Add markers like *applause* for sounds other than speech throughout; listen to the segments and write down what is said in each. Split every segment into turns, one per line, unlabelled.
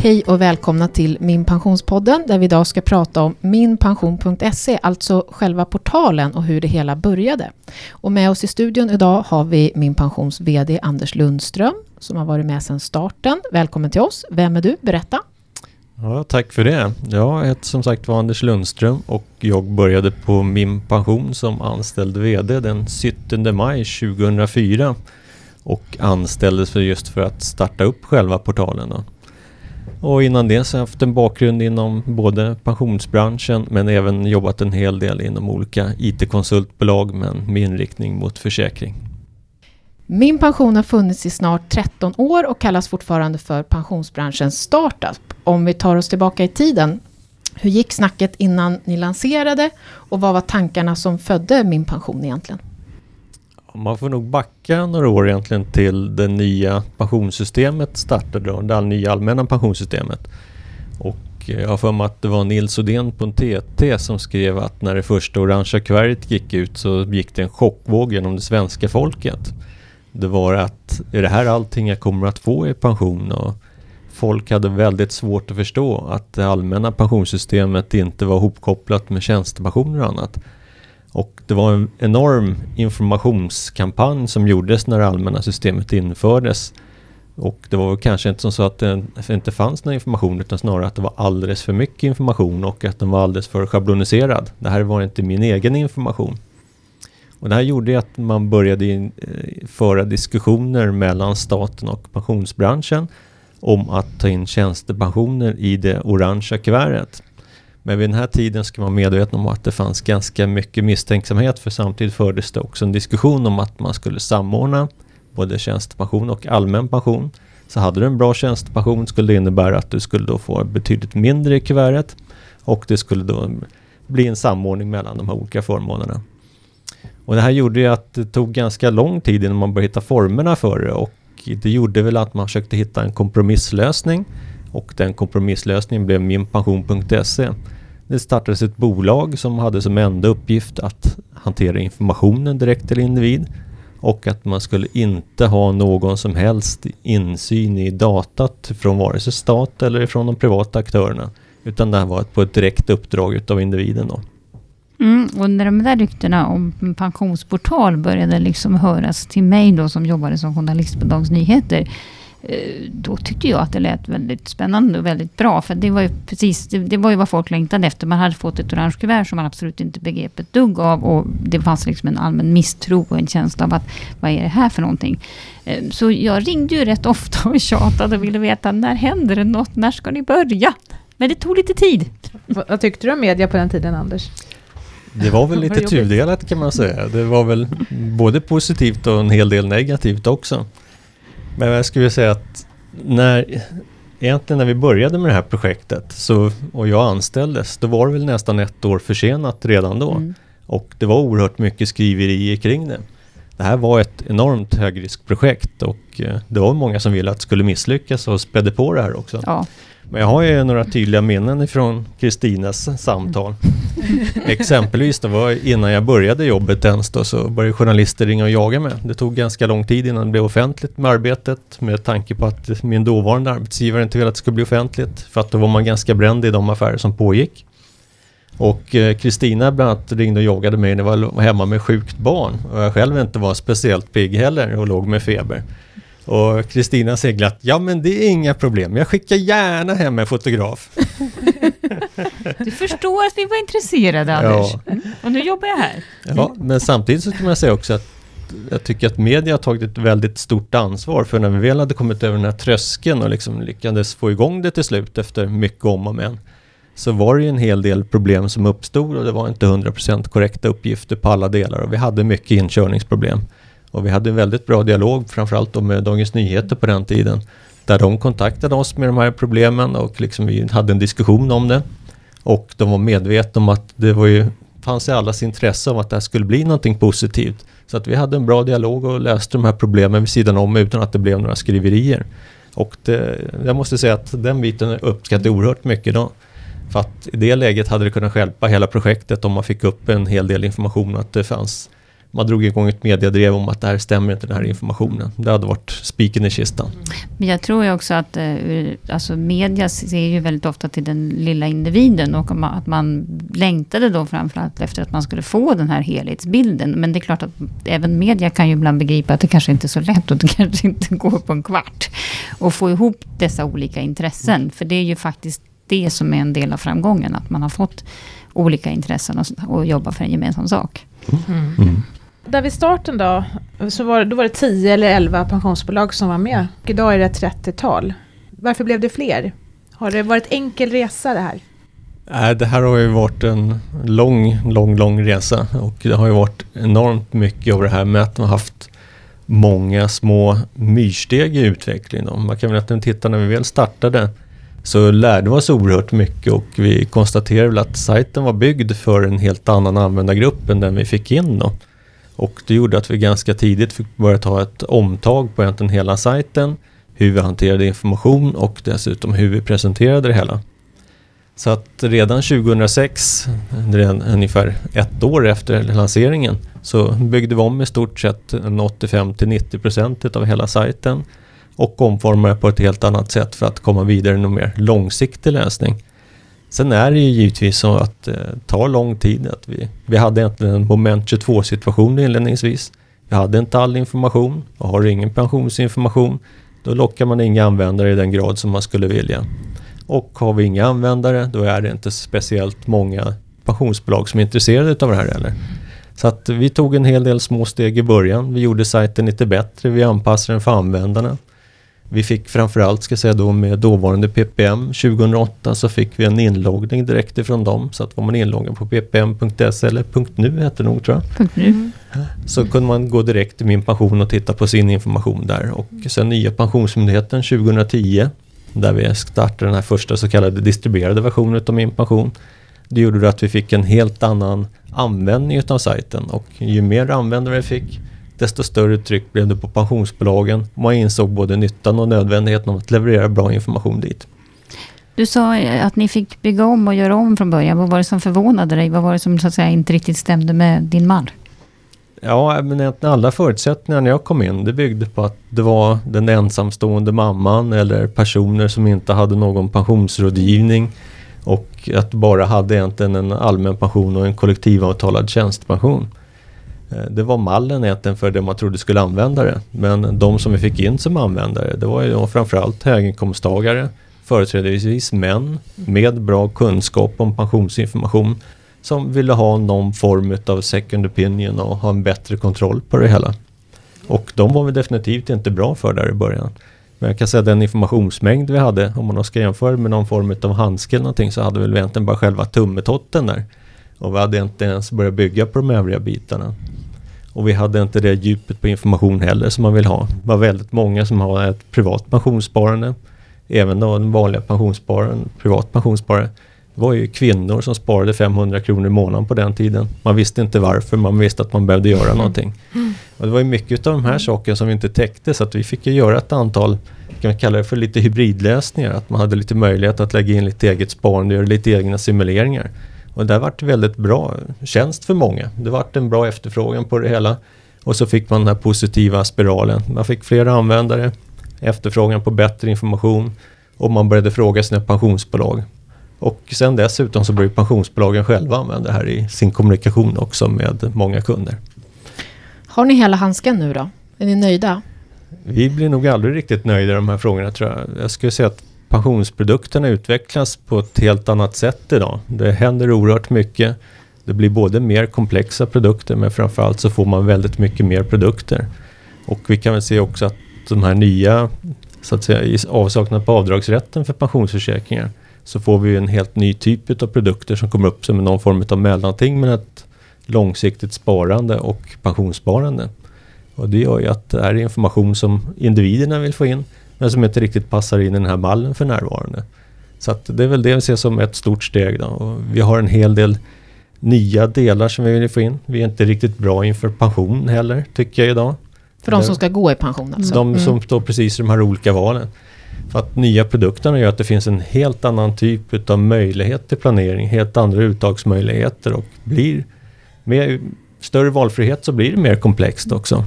Hej och välkomna till Min Pensionspodden där vi idag ska prata om minpension.se, alltså själva portalen och hur det hela började. Och med oss i studion idag har vi Min Pensions VD Anders Lundström som har varit med sedan starten. Välkommen till oss. Vem är du? Berätta.
Ja, tack för det. Jag heter som sagt var Anders Lundström och jag började på Min Pension som anställd VD den 17 maj 2004 och anställdes för just för att starta upp själva portalen. Då. Och innan det så har jag haft en bakgrund inom både pensionsbranschen men även jobbat en hel del inom olika IT-konsultbolag men med inriktning mot försäkring.
Min pension har funnits i snart 13 år och kallas fortfarande för pensionsbranschens startup. Om vi tar oss tillbaka i tiden, hur gick snacket innan ni lanserade och vad var tankarna som födde Min pension egentligen?
Man får nog backa några år egentligen till det nya pensionssystemet startade då, det nya allmänna pensionssystemet. Och jag har för mig att det var Nils Odén på en TT som skrev att när det första orangea kuvertet gick ut så gick det en chockvåg genom det svenska folket. Det var att, är det här allting jag kommer att få i pension? Och folk hade väldigt svårt att förstå att det allmänna pensionssystemet inte var hopkopplat med tjänstepensioner och annat. Och det var en enorm informationskampanj som gjordes när det allmänna systemet infördes. Och det var kanske inte som så att det inte fanns någon information utan snarare att det var alldeles för mycket information och att den var alldeles för schabloniserad. Det här var inte min egen information. Och det här gjorde att man började in, föra diskussioner mellan staten och pensionsbranschen om att ta in tjänstepensioner i det orangea kuvertet. Men vid den här tiden ska man vara medveten om att det fanns ganska mycket misstänksamhet för samtidigt fördes det också en diskussion om att man skulle samordna både tjänstepension och allmän pension. Så hade du en bra tjänstepension skulle det innebära att du skulle då få betydligt mindre i kuvertet och det skulle då bli en samordning mellan de här olika förmånerna. Och det här gjorde ju att det tog ganska lång tid innan man började hitta formerna för det och det gjorde väl att man försökte hitta en kompromisslösning och den kompromisslösningen blev minpension.se. Det startades ett bolag som hade som enda uppgift att hantera informationen direkt till individ och att man skulle inte ha någon som helst insyn i datat från vare sig stat eller från de privata aktörerna. Utan det här var på ett direkt uppdrag utav individen. Då.
Mm, och när de där ryktena om pensionsportal började liksom höras till mig då som jobbade som journalist på Dagens Nyheter. Eh, då tyckte jag att det lät väldigt spännande och väldigt bra. För det var ju precis, det, det var ju vad folk längtade efter. Man hade fått ett orange kuvert som man absolut inte begrep ett dugg av. Och det fanns liksom en allmän misstro och en känsla av att vad är det här för någonting? Eh, så jag ringde ju rätt ofta och tjatade och ville veta när händer det något? När ska ni börja? Men det tog lite tid.
Vad tyckte du om media på den tiden, Anders?
Det var väl lite tudelat kan man säga. Det var väl både positivt och en hel del negativt också. Men jag skulle säga att när, egentligen när vi började med det här projektet så, och jag anställdes, då var det väl nästan ett år försenat redan då. Mm. Och det var oerhört mycket skriverier kring det. Det här var ett enormt högriskprojekt och eh, det var många som ville att det skulle misslyckas och spädde på det här också. Ja. Men jag har ju några tydliga minnen ifrån Kristinas samtal. Exempelvis det var innan jag började jobbet ens då så började journalister ringa och jaga mig. Det tog ganska lång tid innan det blev offentligt med arbetet med tanke på att min dåvarande arbetsgivare inte ville att det skulle bli offentligt för att då var man ganska bränd i de affärer som pågick. Och eh, Kristina eh, bland annat ringde och jagade mig när jag var hemma med sjukt barn och jag själv inte var speciellt pigg heller och låg med feber. Och Kristina säger glatt, ja men det är inga problem, jag skickar gärna hem en fotograf. *laughs*
Du förstår att vi var intresserade Anders. Ja. Mm. Och nu jobbar jag här.
Ja, men samtidigt så kan man säga också att jag tycker att media har tagit ett väldigt stort ansvar för när vi väl hade kommit över den här tröskeln och liksom lyckades få igång det till slut efter mycket om och men så var det ju en hel del problem som uppstod och det var inte 100% korrekta uppgifter på alla delar och vi hade mycket inkörningsproblem. Och vi hade en väldigt bra dialog, framförallt med Dagens Nyheter på den tiden. Där de kontaktade oss med de här problemen och liksom vi hade en diskussion om det. Och de var medvetna om att det var ju, fanns i allas intresse om att det här skulle bli någonting positivt. Så att vi hade en bra dialog och löste de här problemen vid sidan om utan att det blev några skriverier. Och det, jag måste säga att den biten uppskattar jag oerhört mycket då. För att i det läget hade det kunnat hjälpa hela projektet om man fick upp en hel del information att det fanns man drog igång ett mediadrev om att det här stämmer inte den här informationen. Det hade varit spiken i kistan.
Men jag tror ju också att eh, alltså media ser ju väldigt ofta till den lilla individen och att man längtade då framförallt efter att man skulle få den här helhetsbilden. Men det är klart att även media kan ju ibland begripa att det kanske inte är så lätt och det *laughs* kanske inte går på en kvart. Och få ihop dessa olika intressen. För det är ju faktiskt det som är en del av framgången. Att man har fått olika intressen och, och jobba för en gemensam sak.
Mm. Mm. Där vid starten då, så var, då var det 10 eller 11 pensionsbolag som var med. Och idag är det 30-tal. Varför blev det fler? Har det varit enkel resa det här?
Nej, det här har ju varit en lång, lång, lång resa och det har ju varit enormt mycket av det här med att man haft många små myrsteg i utvecklingen. Man kan väl att titta när vi väl startade så lärde vi oss oerhört mycket och vi konstaterade väl att sajten var byggd för en helt annan användargrupp än den vi fick in. Då. Och det gjorde att vi ganska tidigt fick börja ta ett omtag på egentligen hela sajten, hur vi hanterade information och dessutom hur vi presenterade det hela. Så att redan 2006, redan ungefär ett år efter lanseringen, så byggde vi om i stort sett 85-90% av hela sajten och omformade på ett helt annat sätt för att komma vidare i en mer långsiktig läsning. Sen är det ju givetvis så att det eh, tar lång tid. Att vi, vi hade egentligen en moment 22 situation inledningsvis. Vi hade inte all information och har ingen pensionsinformation då lockar man inga användare i den grad som man skulle vilja. Och har vi inga användare då är det inte speciellt många pensionsbolag som är intresserade av det här heller. Så att vi tog en hel del små steg i början. Vi gjorde sajten lite bättre, vi anpassade den för användarna. Vi fick framförallt, ska jag säga då med dåvarande PPM 2008 så fick vi en inloggning direkt ifrån dem. Så att var man inloggad på ppm.se eller .nu hette det nog tror jag.
Mm.
Så kunde man gå direkt till Min Pension och titta på sin information där. Och sen nya Pensionsmyndigheten 2010 där vi startade den här första så kallade distribuerade versionen av Min Pension. Det gjorde att vi fick en helt annan användning av sajten och ju mer användare vi fick desto större tryck blev det på pensionsbolagen. Man insåg både nyttan och nödvändigheten av att leverera bra information dit.
Du sa att ni fick bygga om och göra om från början. Vad var det som förvånade dig? Vad var det som så att säga, inte riktigt stämde med din man?
Ja, men alla förutsättningar när jag kom in, det byggde på att det var den ensamstående mamman eller personer som inte hade någon pensionsrådgivning och att bara hade egentligen en allmän pension och en kollektivavtalad tjänstepension. Eh, det var mallen egentligen för det man trodde skulle använda det. Men de som vi fick in som användare, det var ju framförallt höginkomsttagare, företrädesvis män med bra kunskap om pensionsinformation som ville ha någon form av second opinion och ha en bättre kontroll på det hela. Och de var vi definitivt inte bra för där i början. Men jag kan säga att den informationsmängd vi hade, om man ska jämföra med någon form av handske eller någonting, så hade vi egentligen bara själva tummetotten där. Och vi hade inte ens börjat bygga på de övriga bitarna. Och vi hade inte det djupet på information heller som man vill ha. Det var väldigt många som har ett privat pensionssparande. Även då den vanliga pensionsspararen, privat pensionssparare. Det var ju kvinnor som sparade 500 kronor i månaden på den tiden. Man visste inte varför, man visste att man behövde göra någonting. Och det var ju mycket av de här sakerna som vi inte täckte så att vi fick ju göra ett antal, kan vi kalla det för lite hybridlösningar. Att man hade lite möjlighet att lägga in lite eget sparande och göra lite egna simuleringar. Och det vart väldigt bra tjänst för många. Det vart en bra efterfrågan på det hela. Och så fick man den här positiva spiralen. Man fick fler användare, efterfrågan på bättre information och man började fråga sina pensionsbolag. Och sen dessutom så började pensionsbolagen själva använda det här i sin kommunikation också med många kunder.
Har ni hela handsken nu då? Är ni nöjda?
Vi blir nog aldrig riktigt nöjda i de här frågorna tror jag. Jag skulle säga att pensionsprodukterna utvecklas på ett helt annat sätt idag. Det händer oerhört mycket. Det blir både mer komplexa produkter men framförallt så får man väldigt mycket mer produkter. Och vi kan väl se också att de här nya, så att säga i avsaknad på avdragsrätten för pensionsförsäkringar, så får vi en helt ny typ av produkter som kommer upp som någon form av mellanting med ett långsiktigt sparande och pensionssparande. Och det gör ju att det här är information som individerna vill få in men som inte riktigt passar in i den här mallen för närvarande. Så det är väl det vi ser som ett stort steg. Då. Och vi har en hel del nya delar som vi vill få in. Vi är inte riktigt bra inför pension heller, tycker jag idag.
För de som ska gå i pension alltså?
De mm. som står precis i de här olika valen. För att nya produkterna gör att det finns en helt annan typ av möjlighet till planering, helt andra uttagsmöjligheter och blir med större valfrihet så blir det mer komplext också.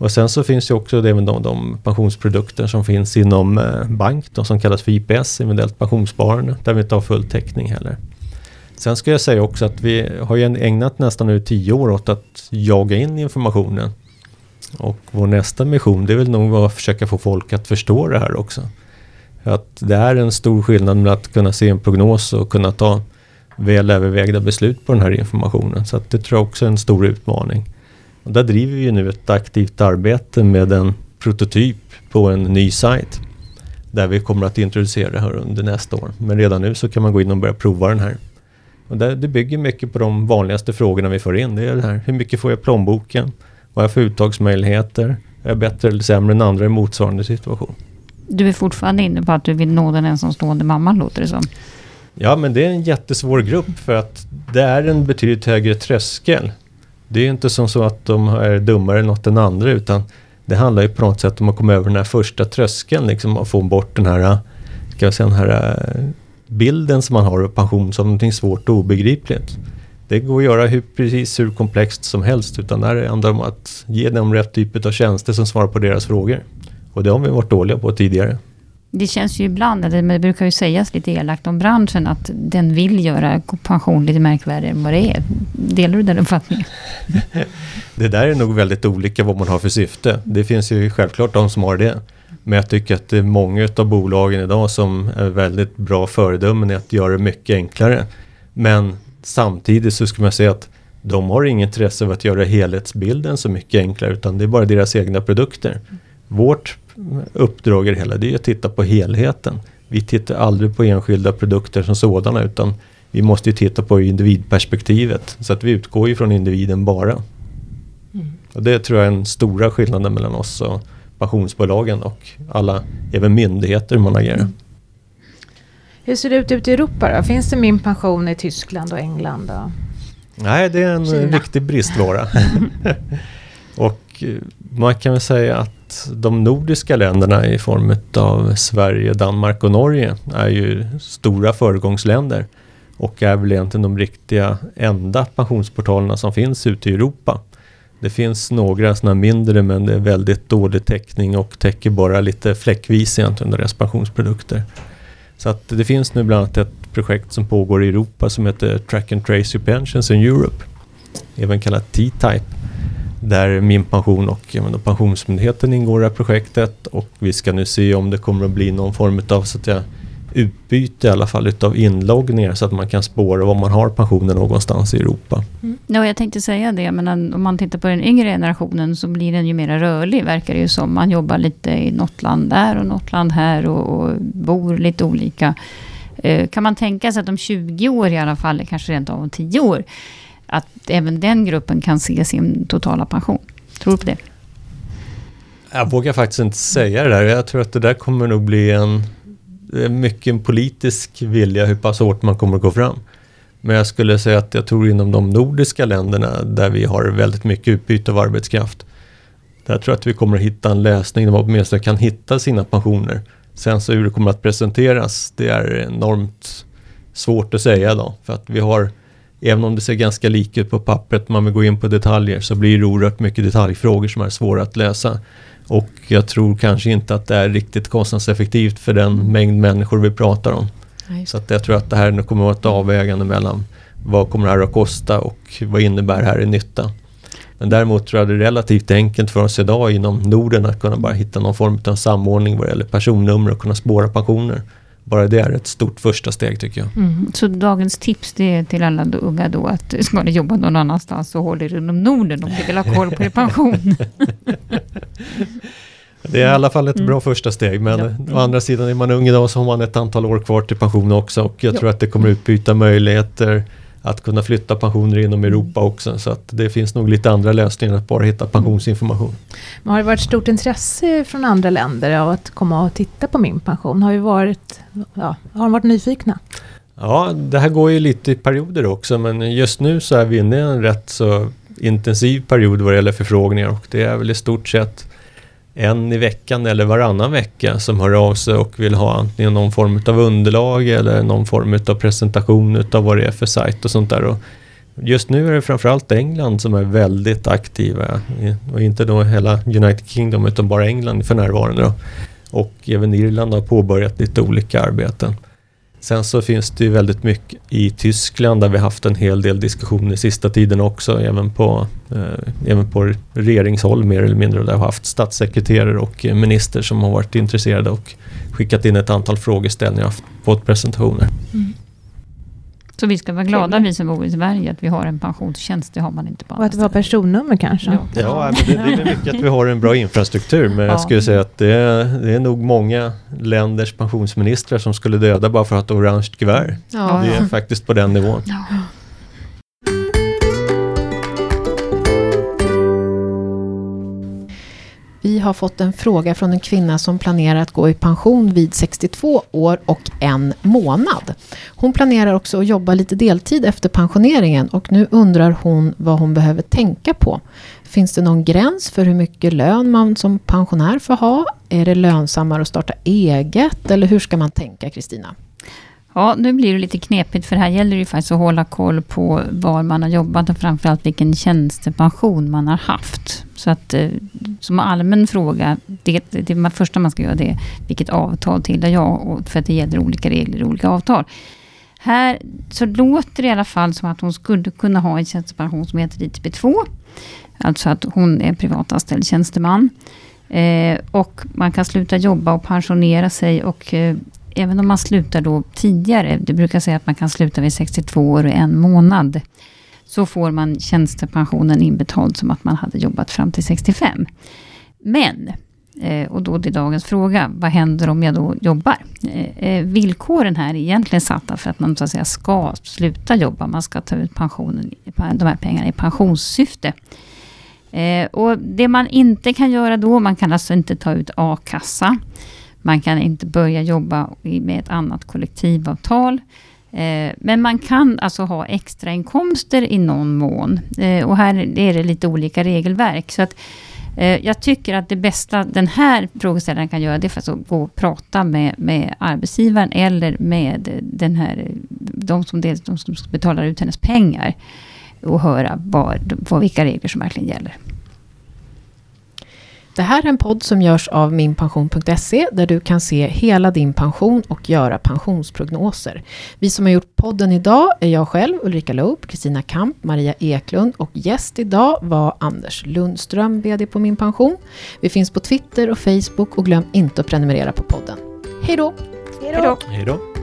Och sen så finns ju också även de, de pensionsprodukter som finns inom eh, bank då, som kallas för IPS, individuellt pensionssparande, där vi inte har full täckning heller. Sen ska jag säga också att vi har ju ägnat nästan nu tio år åt att jaga in informationen. Och vår nästa mission det är väl nog att försöka få folk att förstå det här också. Att det är en stor skillnad med att kunna se en prognos och kunna ta väl övervägda beslut på den här informationen. Så att det tror jag också är en stor utmaning. Och där driver vi nu ett aktivt arbete med en prototyp på en ny sajt. Där vi kommer att introducera det här under nästa år. Men redan nu så kan man gå in och börja prova den här. Och det, det bygger mycket på de vanligaste frågorna vi får in. Det är det här, hur mycket får jag i plånboken? Vad har jag för uttagsmöjligheter? Är jag bättre eller sämre än andra i motsvarande situation?
Du är fortfarande inne på att du vill nå den ensamstående mamman, låter det som.
Ja, men det är en jättesvår grupp för att det är en betydligt högre tröskel. Det är inte som så att de är dummare än något än andra utan det handlar ju på något sätt om att komma över den här första tröskeln liksom och få bort den här, ska jag säga, den här eh, bilden som man har av pension som någonting svårt och obegripligt. Det går att göra hur, precis hur komplext som helst utan det handlar om att ge dem rätt typ av tjänster som svarar på deras frågor. Och det har vi varit dåliga på tidigare.
Det känns ju ibland, eller det brukar ju sägas lite elakt om branschen, att den vill göra pension lite märkvärdigare än vad det är. Delar du den uppfattningen? *laughs*
det där är nog väldigt olika vad man har för syfte. Det finns ju självklart de som har det. Men jag tycker att det är många av bolagen idag som är väldigt bra föredömen i att göra det mycket enklare. Men samtidigt så ska man säga att de har inget intresse av att göra helhetsbilden så mycket enklare utan det är bara deras egna produkter. Vårt uppdrag i det hela det är att titta på helheten. Vi tittar aldrig på enskilda produkter som sådana utan vi måste titta på individperspektivet. Så att vi utgår ju från individen bara. Mm. Och det tror jag är den stora skillnaden mellan oss och pensionsbolagen och alla, även myndigheter man agerar. Mm.
Hur ser det ut ute i Europa då? Finns det Min pension i Tyskland och England? Och
Nej, det är en Kina. riktig bristvara. *laughs* *laughs* och eh, man kan väl säga att de nordiska länderna i form av Sverige, Danmark och Norge är ju stora föregångsländer och är väl egentligen de riktiga enda pensionsportalerna som finns ute i Europa. Det finns några sådana mindre men det är väldigt dålig täckning och täcker bara lite fläckvis egentligen deras pensionsprodukter. Så att det finns nu bland annat ett projekt som pågår i Europa som heter Track and Trace Your Pensions in Europe. Även kallat T-Type. Där Min Pension och menar, Pensionsmyndigheten ingår i det här projektet och vi ska nu se om det kommer att bli någon form av så att jag, utbyte i alla fall utav inloggningar så att man kan spåra var man har pensioner någonstans i Europa.
Mm. Ja, jag tänkte säga det, men om man tittar på den yngre generationen så blir den ju mer rörlig, verkar det ju som. Man jobbar lite i något land där och något land här och, och bor lite olika. Eh, kan man tänka sig att om 20 år i alla fall, kanske rent av om 10 år, att även den gruppen kan se sin totala pension? Tror du på det?
Jag vågar faktiskt inte säga det där. Jag tror att det där kommer nog bli en det är mycket en politisk vilja hur pass hårt man kommer att gå fram. Men jag skulle säga att jag tror inom de nordiska länderna där vi har väldigt mycket utbyte av arbetskraft. Där tror jag att vi kommer att hitta en lösning där man åtminstone kan hitta sina pensioner. Sen så hur det kommer att presenteras, det är enormt svårt att säga då. För att vi har, även om det ser ganska lika ut på pappret, man vill gå in på detaljer, så blir det oerhört mycket detaljfrågor som är svåra att lösa. Och jag tror kanske inte att det är riktigt kostnadseffektivt för den mängd människor vi pratar om. Nej. Så att jag tror att det här kommer att vara ett avvägande mellan vad kommer det här att kosta och vad innebär det här i nytta. Men däremot tror jag det är relativt enkelt för oss idag inom Norden att kunna bara hitta någon form av samordning vad det gäller personnummer och kunna spåra pensioner. Bara det är ett stort första steg tycker jag.
Mm. Så dagens tips det är till alla unga då att ska ni jobba någon annanstans så håll er inom Norden om ni vill ha koll på er pension. *laughs*
Det är i alla fall ett mm. bra första steg men ja. å andra sidan är man ung idag så har man ett antal år kvar till pension också och jag ja. tror att det kommer utbyta möjligheter att kunna flytta pensioner inom Europa också. Så att det finns nog lite andra lösningar att bara hitta pensionsinformation.
Men har det varit stort intresse från andra länder av att komma och titta på min pension? Har, vi varit, ja, har de varit nyfikna?
Ja, det här går ju lite i perioder också men just nu så är vi inne i en rätt så intensiv period vad det gäller förfrågningar och det är väl i stort sett en i veckan eller varannan vecka som hör av sig och vill ha antingen någon form av underlag eller någon form av presentation utav vad det är för sajt och sånt där. Och Just nu är det framförallt England som är väldigt aktiva. Och inte då hela United Kingdom utan bara England för närvarande. Då. Och även Irland har påbörjat lite olika arbeten. Sen så finns det ju väldigt mycket i Tyskland där vi haft en hel del diskussioner sista tiden också, även på, eh, även på regeringshåll mer eller mindre. Där vi har haft statssekreterare och eh, minister som har varit intresserade och skickat in ett antal frågeställningar och fått presentationer. Mm.
Så vi ska vara glada vi som bor i Sverige att vi har en pensionstjänst. Det har man inte på
Och att vi har personnummer kanske.
Ja, ja men det, det är mycket att vi har en bra infrastruktur. Men ja. jag skulle säga att det är, det är nog många länders pensionsministrar som skulle döda bara för att ha orange kuvert. Ja. Det är faktiskt på den nivån.
Har fått en fråga från en kvinna som planerar att gå i pension vid 62 år och en månad. Hon planerar också att jobba lite deltid efter pensioneringen och nu undrar hon vad hon behöver tänka på. Finns det någon gräns för hur mycket lön man som pensionär får ha? Är det lönsammare att starta eget eller hur ska man tänka Kristina?
Ja, nu blir det lite knepigt för här gäller det ju faktiskt att hålla koll på var man har jobbat och framförallt vilken tjänstepension man har haft. Så att eh, som allmän fråga, det, det, det första man ska göra det är vilket avtal tillhör jag? För att det gäller olika regler i olika avtal. Här så låter det i alla fall som att hon skulle kunna ha en tjänstepension som heter ITP2. Alltså att hon är privatanställd tjänsteman. Eh, och man kan sluta jobba och pensionera sig och eh, även om man slutar då tidigare, det brukar säga att man kan sluta vid 62 år och en månad, så får man tjänstepensionen inbetald som att man hade jobbat fram till 65. Men, eh, och då är dagens fråga, vad händer om jag då jobbar? Eh, eh, villkoren här är egentligen satta för att man så att säga ska sluta jobba. Man ska ta ut pensionen, de här pengarna i pensionssyfte. Och det man inte kan göra då, man kan alltså inte ta ut a-kassa. Man kan inte börja jobba med ett annat kollektivavtal. Eh, men man kan alltså ha extrainkomster i någon mån. Eh, och här är det lite olika regelverk. Så att, eh, jag tycker att det bästa den här frågeställaren kan göra, det är att gå och prata med, med arbetsgivaren eller med den här, de som, de som betalar ut hennes pengar. Och höra vad, vad, vilka regler som verkligen gäller.
Det här är en podd som görs av minpension.se där du kan se hela din pension och göra pensionsprognoser. Vi som har gjort podden idag är jag själv, Ulrika Loop, Kristina Kamp, Maria Eklund och gäst idag var Anders Lundström, VD på Min Pension. Vi finns på Twitter och Facebook och glöm inte att prenumerera på podden. Hej då!
Hej då!
Hej då!